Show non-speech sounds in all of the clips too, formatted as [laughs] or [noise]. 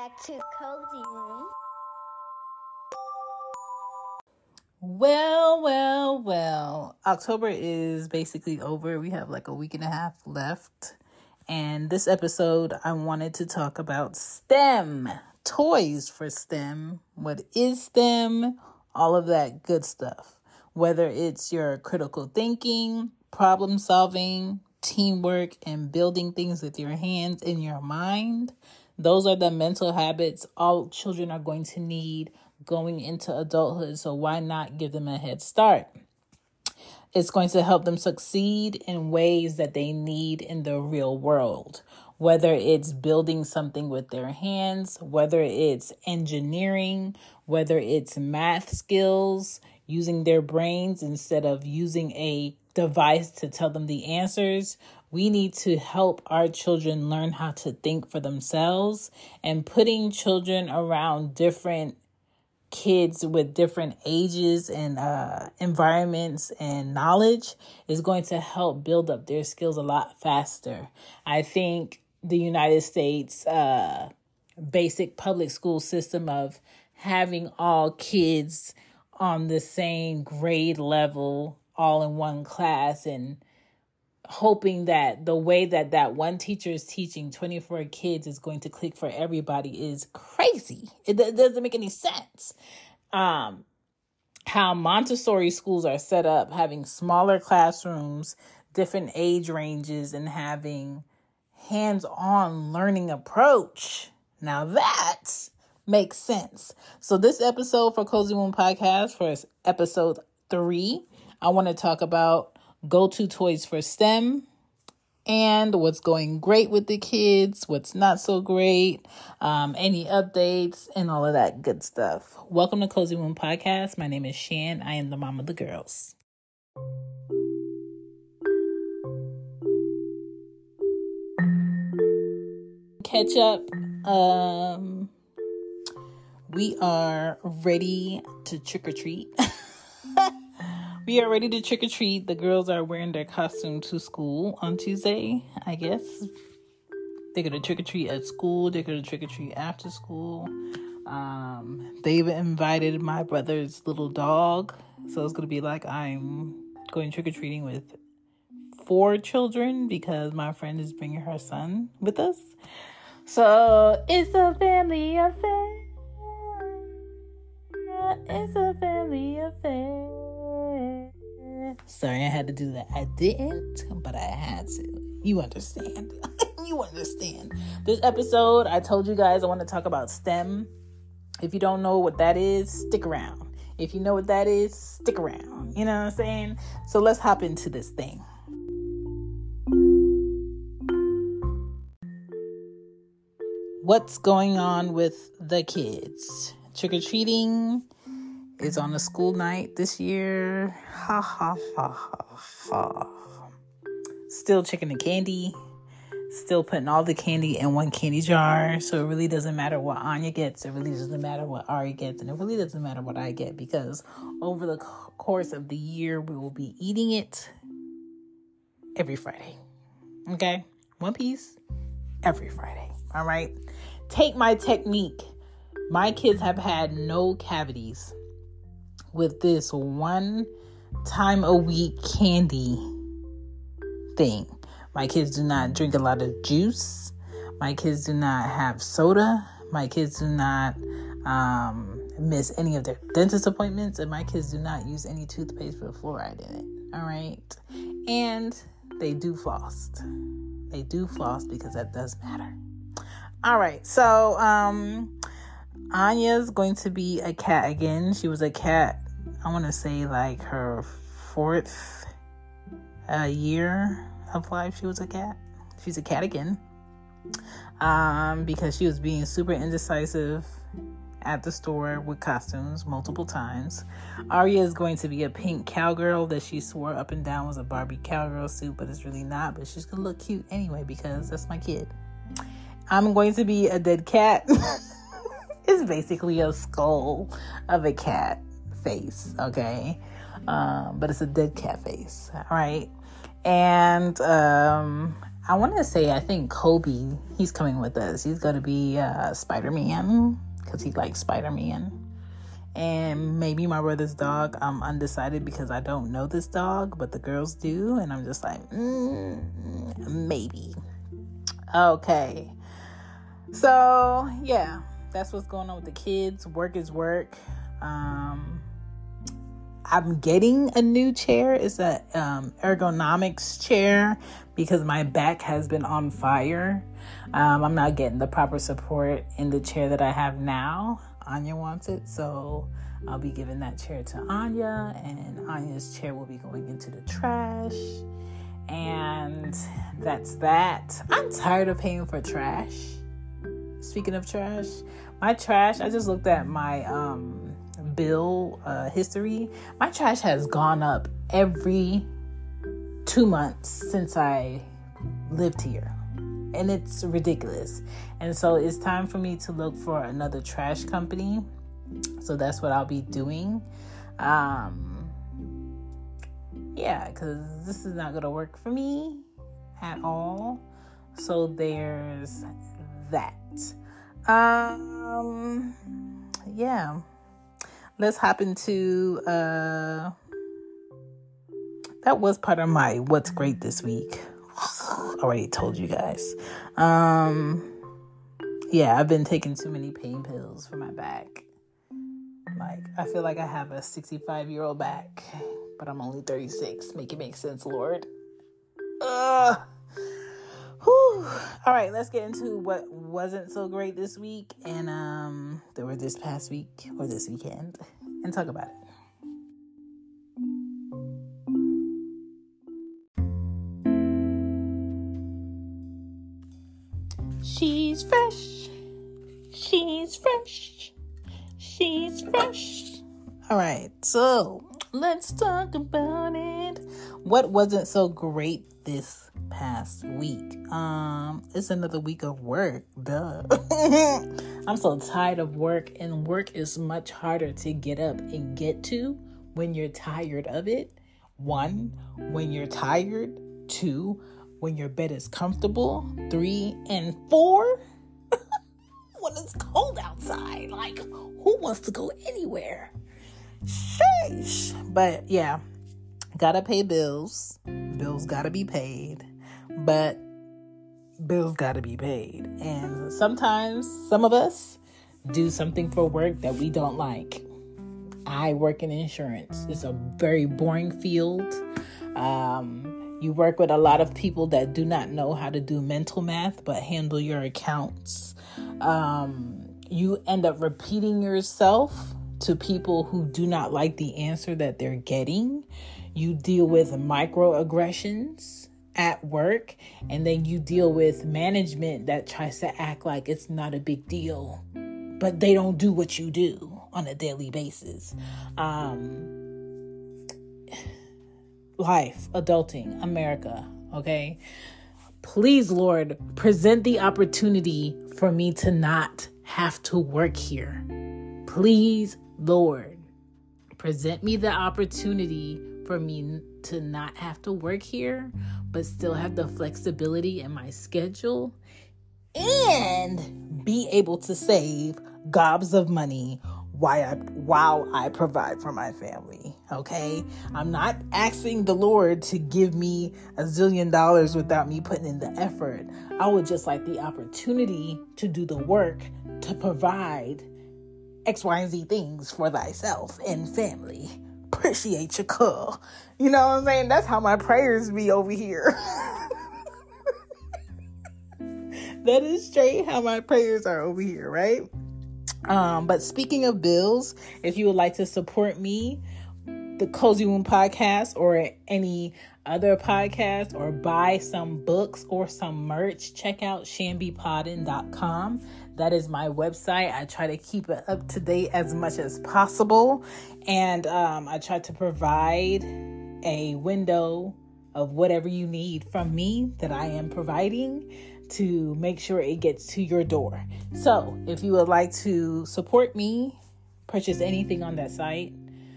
Back to Cozy Womb. Well, well, well. October is basically over. We have like a week and a half left. And this episode, I wanted to talk about STEM toys for STEM. What is STEM? All of that good stuff. Whether it's your critical thinking, problem solving, teamwork, and building things with your hands and your mind, those are the mental habits all children are going to need going into adulthood. So why not give them a head start? It's going to help them succeed in ways that they need in the real world. Whether it's building something with their hands, whether it's engineering, whether it's math skills, using their brains instead of using a device to tell them the answers. We need to help our children learn how to think for themselves and putting children around different kids with different ages and uh, environments and knowledge is going to help build up their skills a lot faster. I think the United States uh, basic public school system of having all kids on the same grade level, all in one class, and hoping that the way that that one teacher is teaching 24 kids is going to click for everybody is crazy. It, it doesn't make any sense. Um, how Montessori schools are set up, having smaller classrooms, different age ranges, and having hands on learning approach. Now that makes sense. So, this episode for Cozy Womb Podcast, for episode three, I want to talk about go to toys for STEM and what's going great with the kids, what's not so great, um, any updates, and all of that good stuff. Welcome to Cozy Womb Podcast. My name is Shan. I am the mom of the girls. Catch up. Um, we are ready to trick or treat. [laughs] we are ready to trick or treat. The girls are wearing their costume to school on Tuesday, I guess. They're gonna trick or treat at school. They're gonna trick or treat after school. Um, they've invited my brother's little dog, so it's gonna be like I'm going trick or treating with four children because my friend is bringing her son with us. So it's a family affair. It's a family affair. Sorry, I had to do that. I didn't, but I had to. You understand. [laughs] you understand. This episode, I told you guys I want to talk about STEM. If you don't know what that is, stick around. If you know what that is, stick around. You know what I'm saying? So let's hop into this thing. What's going on with the kids? Trick or treating is on a school night this year. Ha ha ha ha ha. Still chicken and candy. Still putting all the candy in one candy jar. So it really doesn't matter what Anya gets. It really doesn't matter what Ari gets. And it really doesn't matter what I get because over the course of the year, we will be eating it every Friday. Okay? One piece every Friday. All right? Take my technique. My kids have had no cavities with this one time a week candy thing. My kids do not drink a lot of juice. My kids do not have soda. My kids do not um, miss any of their dentist appointments. And my kids do not use any toothpaste with fluoride in it. All right. And they do floss. They do floss because that does matter. All right. So, um, Anya's going to be a cat again. She was a cat, I want to say like her fourth uh, year of life. She was a cat. She's a cat again. um, because she was being super indecisive at the store with costumes multiple times. Aria is going to be a pink cowgirl that she swore up and down was a Barbie cowgirl suit, but it's really not. But she's gonna look cute anyway because that's my kid. I'm going to be a dead cat. [laughs] it's basically a skull of a cat face, okay? Um, but it's a dead cat face, right? And um, I want to say, I think Kobe, he's coming with us. He's going to be uh, Spider Man because he likes Spider Man. And maybe my brother's dog. I'm undecided because I don't know this dog, but the girls do. And I'm just like, mm, maybe. Okay. So, yeah, that's what's going on with the kids. Work is work. Um, I'm getting a new chair. It's a um, ergonomics chair because my back has been on fire. Um, I'm not getting the proper support in the chair that I have now. Anya wants it, so I'll be giving that chair to Anya, and Anya's chair will be going into the trash. And that's that. I'm tired of paying for trash. Speaking of trash, my trash, I just looked at my um, bill uh, history. My trash has gone up every two months since I lived here. And it's ridiculous. And so it's time for me to look for another trash company. So that's what I'll be doing. Um, yeah, because this is not going to work for me at all. So there's that. Um, yeah. Let's hop into uh that was part of my what's great this week. [sighs] Already told you guys. Um yeah, I've been taking too many pain pills for my back. Like I feel like I have a 65 year old back, but I'm only 36. Make it make sense, Lord. Ugh. Whew. All right, let's get into what wasn't so great this week and um or this past week or this weekend and talk about it. She's fresh. She's fresh. She's fresh. All right, so let's talk about it. What wasn't so great this past week? Um, it's another week of work. Duh. [laughs] I'm so tired of work, and work is much harder to get up and get to when you're tired of it. One, when you're tired. Two, when your bed is comfortable. Three and four, [laughs] when it's cold outside. Like, who wants to go anywhere? Sheesh. But yeah, gotta pay bills. Bills gotta be paid. But bills gotta be paid. And sometimes some of us do something for work that we don't like. I work in insurance. It's a very boring field. Um, you work with a lot of people that do not know how to do mental math but handle your accounts. Um, you end up repeating yourself to people who do not like the answer that they're getting. You deal with microaggressions at work, and then you deal with management that tries to act like it's not a big deal, but they don't do what you do on a daily basis. Um, life, adulting, America, okay? Please, Lord, present the opportunity for me to not have to work here. Please, Lord, present me the opportunity for me to not have to work here, but still have the flexibility in my schedule and be able to save gobs of money while I, while I provide for my family. Okay. I'm not asking the Lord to give me a zillion dollars without me putting in the effort. I would just like the opportunity to do the work to provide X, Y, and Z things for thyself and family. Appreciate your call. You know what I'm saying? That's how my prayers be over here. [laughs] that is straight how my prayers are over here, right? Um, but speaking of bills, if you would like to support me, the Cozy Womb podcast, or any other podcast or buy some books or some merch, check out chanbepoddin.com. That is my website. I try to keep it up to date as much as possible. And um, I try to provide a window of whatever you need from me that I am providing to make sure it gets to your door. So, if you would like to support me, purchase anything on that site,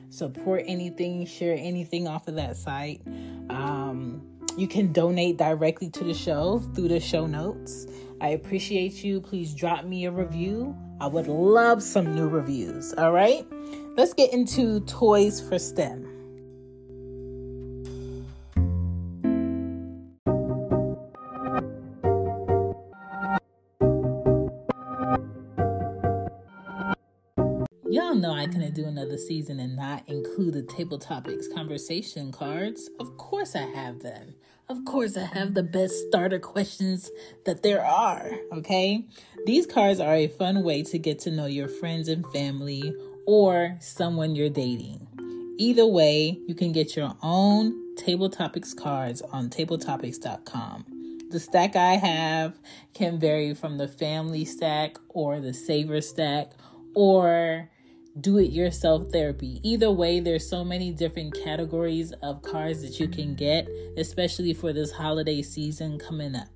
support anything, share anything off of that site, um, you can donate directly to the show through the show notes. I appreciate you. Please drop me a review. I would love some new reviews. All right, let's get into Toys for STEM. Y'all know I couldn't do another season and not include the table topics conversation cards. Of course, I have them. Of course, I have the best starter questions that there are. Okay, these cards are a fun way to get to know your friends and family or someone you're dating. Either way, you can get your own table topics cards on tabletopics.com. The stack I have can vary from the family stack or the saver stack or do it yourself therapy. Either way, there's so many different categories of cards that you can get, especially for this holiday season coming up.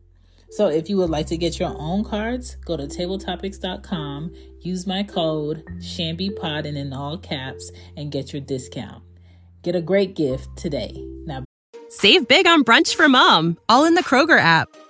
So if you would like to get your own cards, go to tabletopics.com, use my code CHANBEPODDIN in all caps, and get your discount. Get a great gift today. Now, Save big on brunch for mom, all in the Kroger app.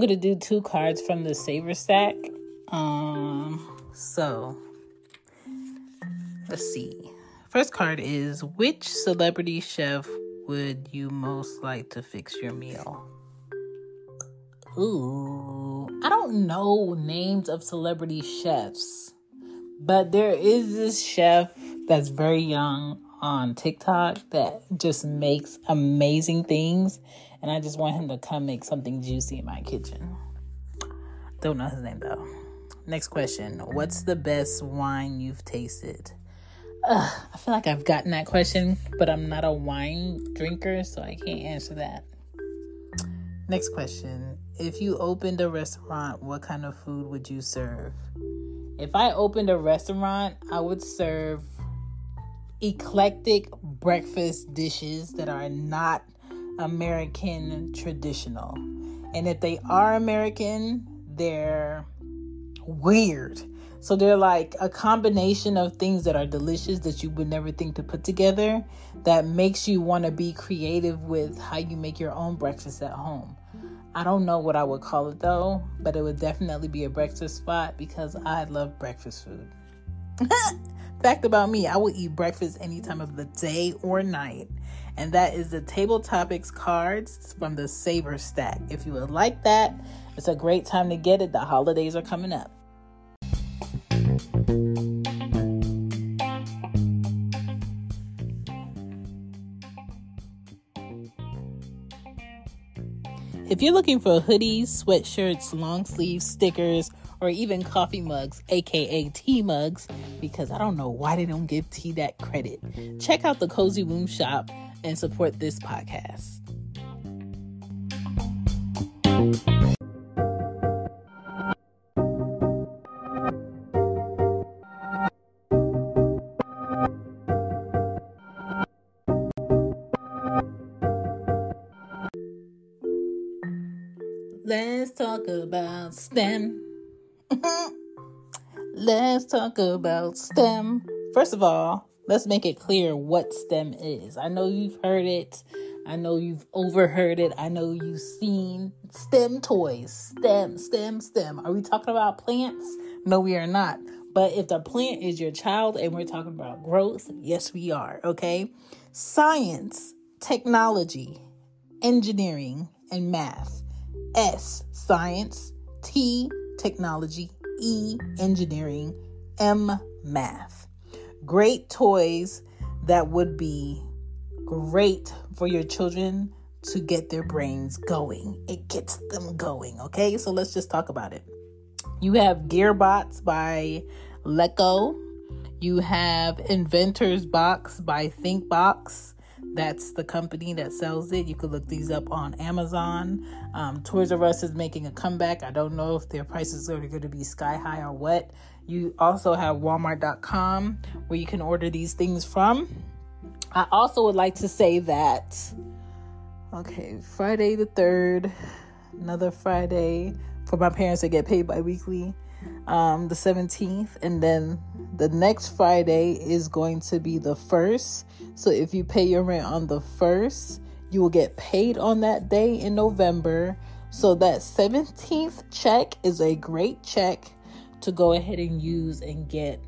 I'm gonna do two cards from the saver stack. Um, so let's see. First card is which celebrity chef would you most like to fix your meal? Ooh, I don't know names of celebrity chefs, but there is this chef that's very young on TikTok that just makes amazing things, and I just want him to come make something juicy in my kitchen. Don't know his name though. Next question What's the best wine you've tasted? Ugh, I feel like I've gotten that question, but I'm not a wine drinker, so I can't answer that. Next question. If you opened a restaurant, what kind of food would you serve? If I opened a restaurant, I would serve eclectic breakfast dishes that are not American traditional. And if they are American, they're weird. So they're like a combination of things that are delicious that you would never think to put together that makes you want to be creative with how you make your own breakfast at home. I don't know what I would call it though, but it would definitely be a breakfast spot because I love breakfast food. [laughs] Fact about me, I will eat breakfast any time of the day or night. And that is the table topics cards from the Saver Stack. If you would like that, it's a great time to get it. The holidays are coming up. If you're looking for hoodies, sweatshirts, long sleeves, stickers, or even coffee mugs, aka tea mugs, because I don't know why they don't give tea that credit, check out the Cozy Womb shop and support this podcast. Let's talk about STEM. [laughs] let's talk about STEM. First of all, let's make it clear what STEM is. I know you've heard it. I know you've overheard it. I know you've seen STEM toys. STEM, STEM, STEM. Are we talking about plants? No, we are not. But if the plant is your child and we're talking about growth, yes, we are. Okay. Science, technology, engineering, and math. S, science. T, technology. E, engineering. M, math. Great toys that would be great for your children to get their brains going. It gets them going. Okay, so let's just talk about it. You have Gearbots by Lego. You have Inventor's Box by ThinkBox. That's the company that sells it. You could look these up on Amazon. Um, Toys R Us is making a comeback. I don't know if their prices are going to be sky high or what. You also have Walmart.com where you can order these things from. I also would like to say that, okay, Friday the 3rd, another Friday for my parents to get paid bi weekly, um, the 17th. And then the next Friday is going to be the 1st. So if you pay your rent on the 1st, you will get paid on that day in November. So that 17th check is a great check to go ahead and use and get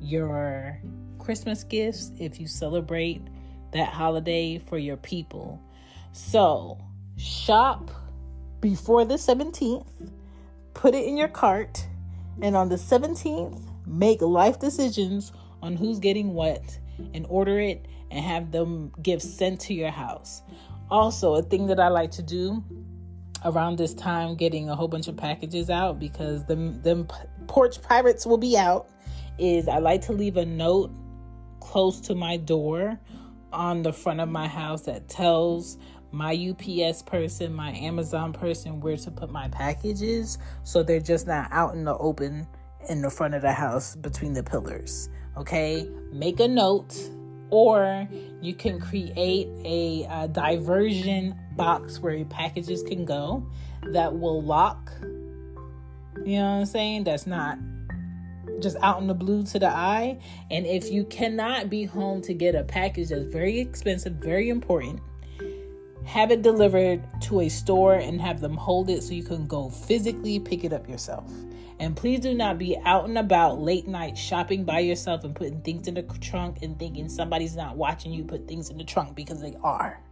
your Christmas gifts if you celebrate that holiday for your people. So, shop before the 17th, put it in your cart, and on the 17th, make life decisions on who's getting what and order it and have them gifts sent to your house. Also, a thing that I like to do around this time getting a whole bunch of packages out because them them porch pirates will be out is I like to leave a note close to my door on the front of my house that tells my UPS person, my Amazon person where to put my packages so they're just not out in the open in the front of the house between the pillars. Okay? Make a note or you can create a, a diversion box where your packages can go that will lock. You know what I'm saying? That's not just out in the blue to the eye. And if you cannot be home to get a package that's very expensive, very important, have it delivered to a store and have them hold it so you can go physically pick it up yourself. And please do not be out and about late night shopping by yourself and putting things in the trunk and thinking somebody's not watching you put things in the trunk because they are.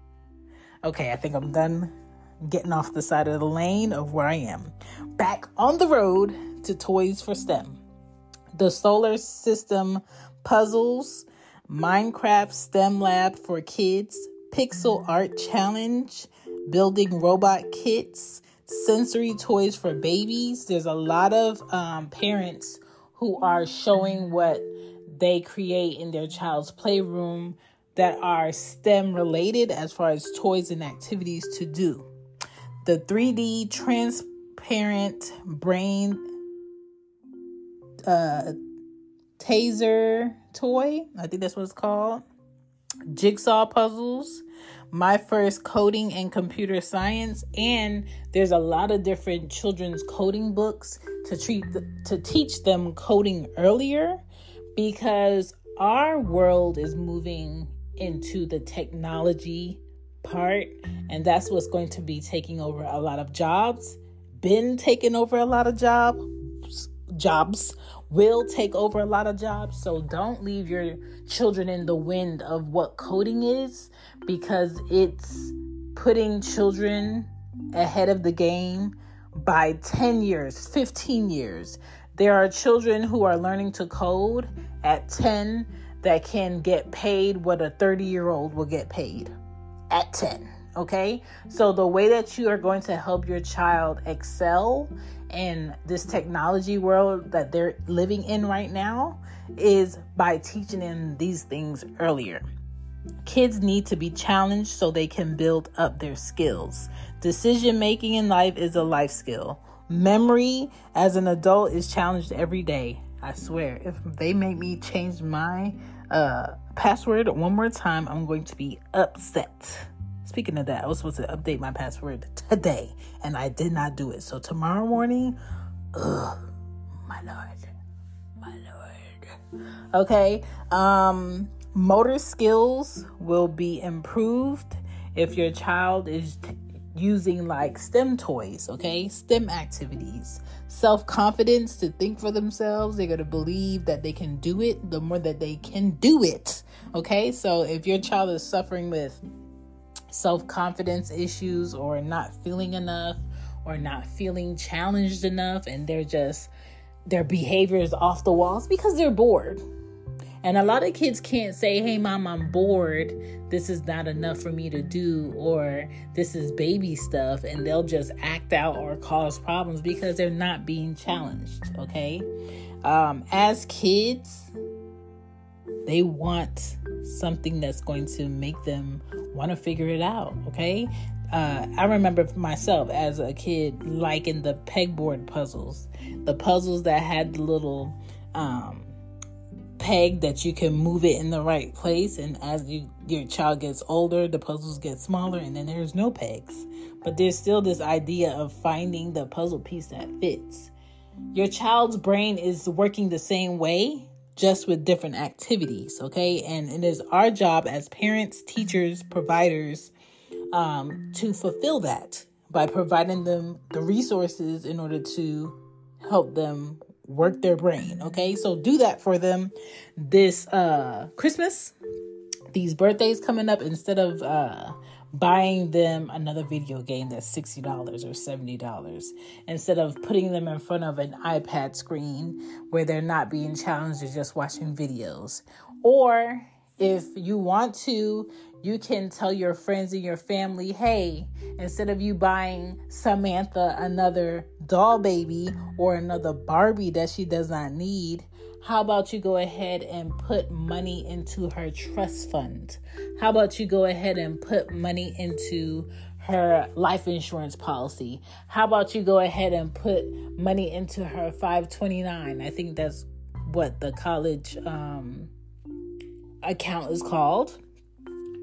Okay, I think I'm done getting off the side of the lane of where I am. Back on the road to Toys for STEM the Solar System Puzzles, Minecraft STEM Lab for Kids, Pixel Art Challenge, Building Robot Kits, Sensory Toys for Babies. There's a lot of um, parents who are showing what they create in their child's playroom that are STEM related as far as toys and activities to do. The 3D transparent brain uh, taser toy. I think that's what it's called. Jigsaw puzzles. My first coding and computer science, and there's a lot of different children's coding books to treat to teach them coding earlier, because our world is moving into the technology part, and that's what's going to be taking over a lot of jobs. Been taking over a lot of jobs jobs will take over a lot of jobs. So don't leave your children in the wind of what coding is because it's putting children ahead of the game by 10 years, 15 years. There are children who are learning to code at 10 that can get paid what a 30 year old will get paid at 10. Okay, so the way that you are going to help your child excel in this technology world that they're living in right now is by teaching them these things earlier. Kids need to be challenged so they can build up their skills. Decision making in life is a life skill. Memory as an adult is challenged every day. I swear, if they make me change my uh, password one more time, I'm going to be upset. Speaking of that, I was supposed to update my password today and I did not do it. So tomorrow morning, ugh, my lord, my lord. Okay, um, motor skills will be improved if your child is using like STEM toys, okay? STEM activities. Self confidence to think for themselves. They're going to believe that they can do it the more that they can do it, okay? So if your child is suffering with self confidence issues or not feeling enough or not feeling challenged enough and they're just their behavior is off the walls because they're bored. And a lot of kids can't say, Hey, mom, I'm bored. This is not enough for me to do, or this is baby stuff. And they'll just act out or cause problems because they're not being challenged. Okay. Um, as kids, they want something that's going to make them want to figure it out. Okay. Uh, I remember myself as a kid liking the pegboard puzzles, the puzzles that had the little um, peg that you can move it in the right place. And as you your child gets older, the puzzles get smaller, and then there's no pegs. But there's still this idea of finding the puzzle piece that fits. Your child's brain is working the same way, just with different activities, okay? And it is our job as parents, teachers, providers um, to fulfill that by providing them the resources in order to help them work their brain. Okay, so do that for them this uh, Christmas. These birthdays coming up, instead of uh, buying them another video game that's $60 or $70 instead of putting them in front of an iPad screen where they're not being challenged or just watching videos. Or if you want to, you can tell your friends and your family, hey, instead of you buying Samantha another doll baby or another Barbie that she does not need, how about you go ahead and put money into her trust fund? How about you go ahead and put money into her life insurance policy? How about you go ahead and put money into her 529? I think that's what the college um, account is called.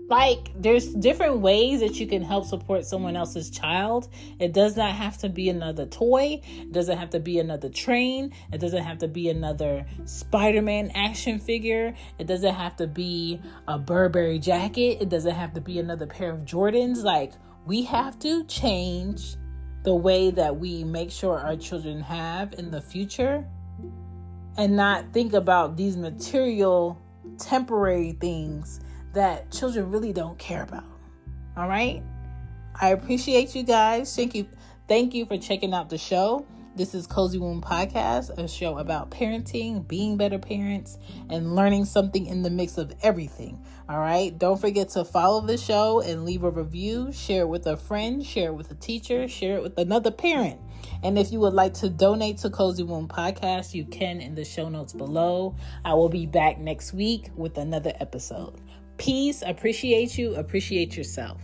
Like there's different ways that you can help support someone else's child. It does not have to be another toy. It doesn't have to be another train. It doesn't have to be another spider-man action figure. It doesn't have to be a burberry jacket. It doesn't have to be another pair of jordans. Like we have to change the way that we make sure our children have in the future and not think about these material temporary things that children really don't care about. All right? I appreciate you guys. Thank you. Thank you for checking out the show. This is Cozy Womb Podcast, a show about parenting, being better parents, and learning something in the mix of everything. All right. Don't forget to follow the show and leave a review, share it with a friend, share it with a teacher, share it with another parent. And if you would like to donate to Cozy Womb Podcast, you can in the show notes below. I will be back next week with another episode. Peace. Appreciate you. Appreciate yourself.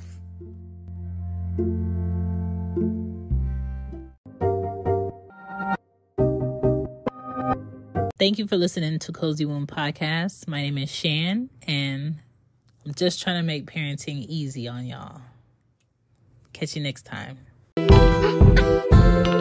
Thank you for listening to Cozy Womb Podcast. My name is Shan, and I'm just trying to make parenting easy on y'all. Catch you next time. 嗯。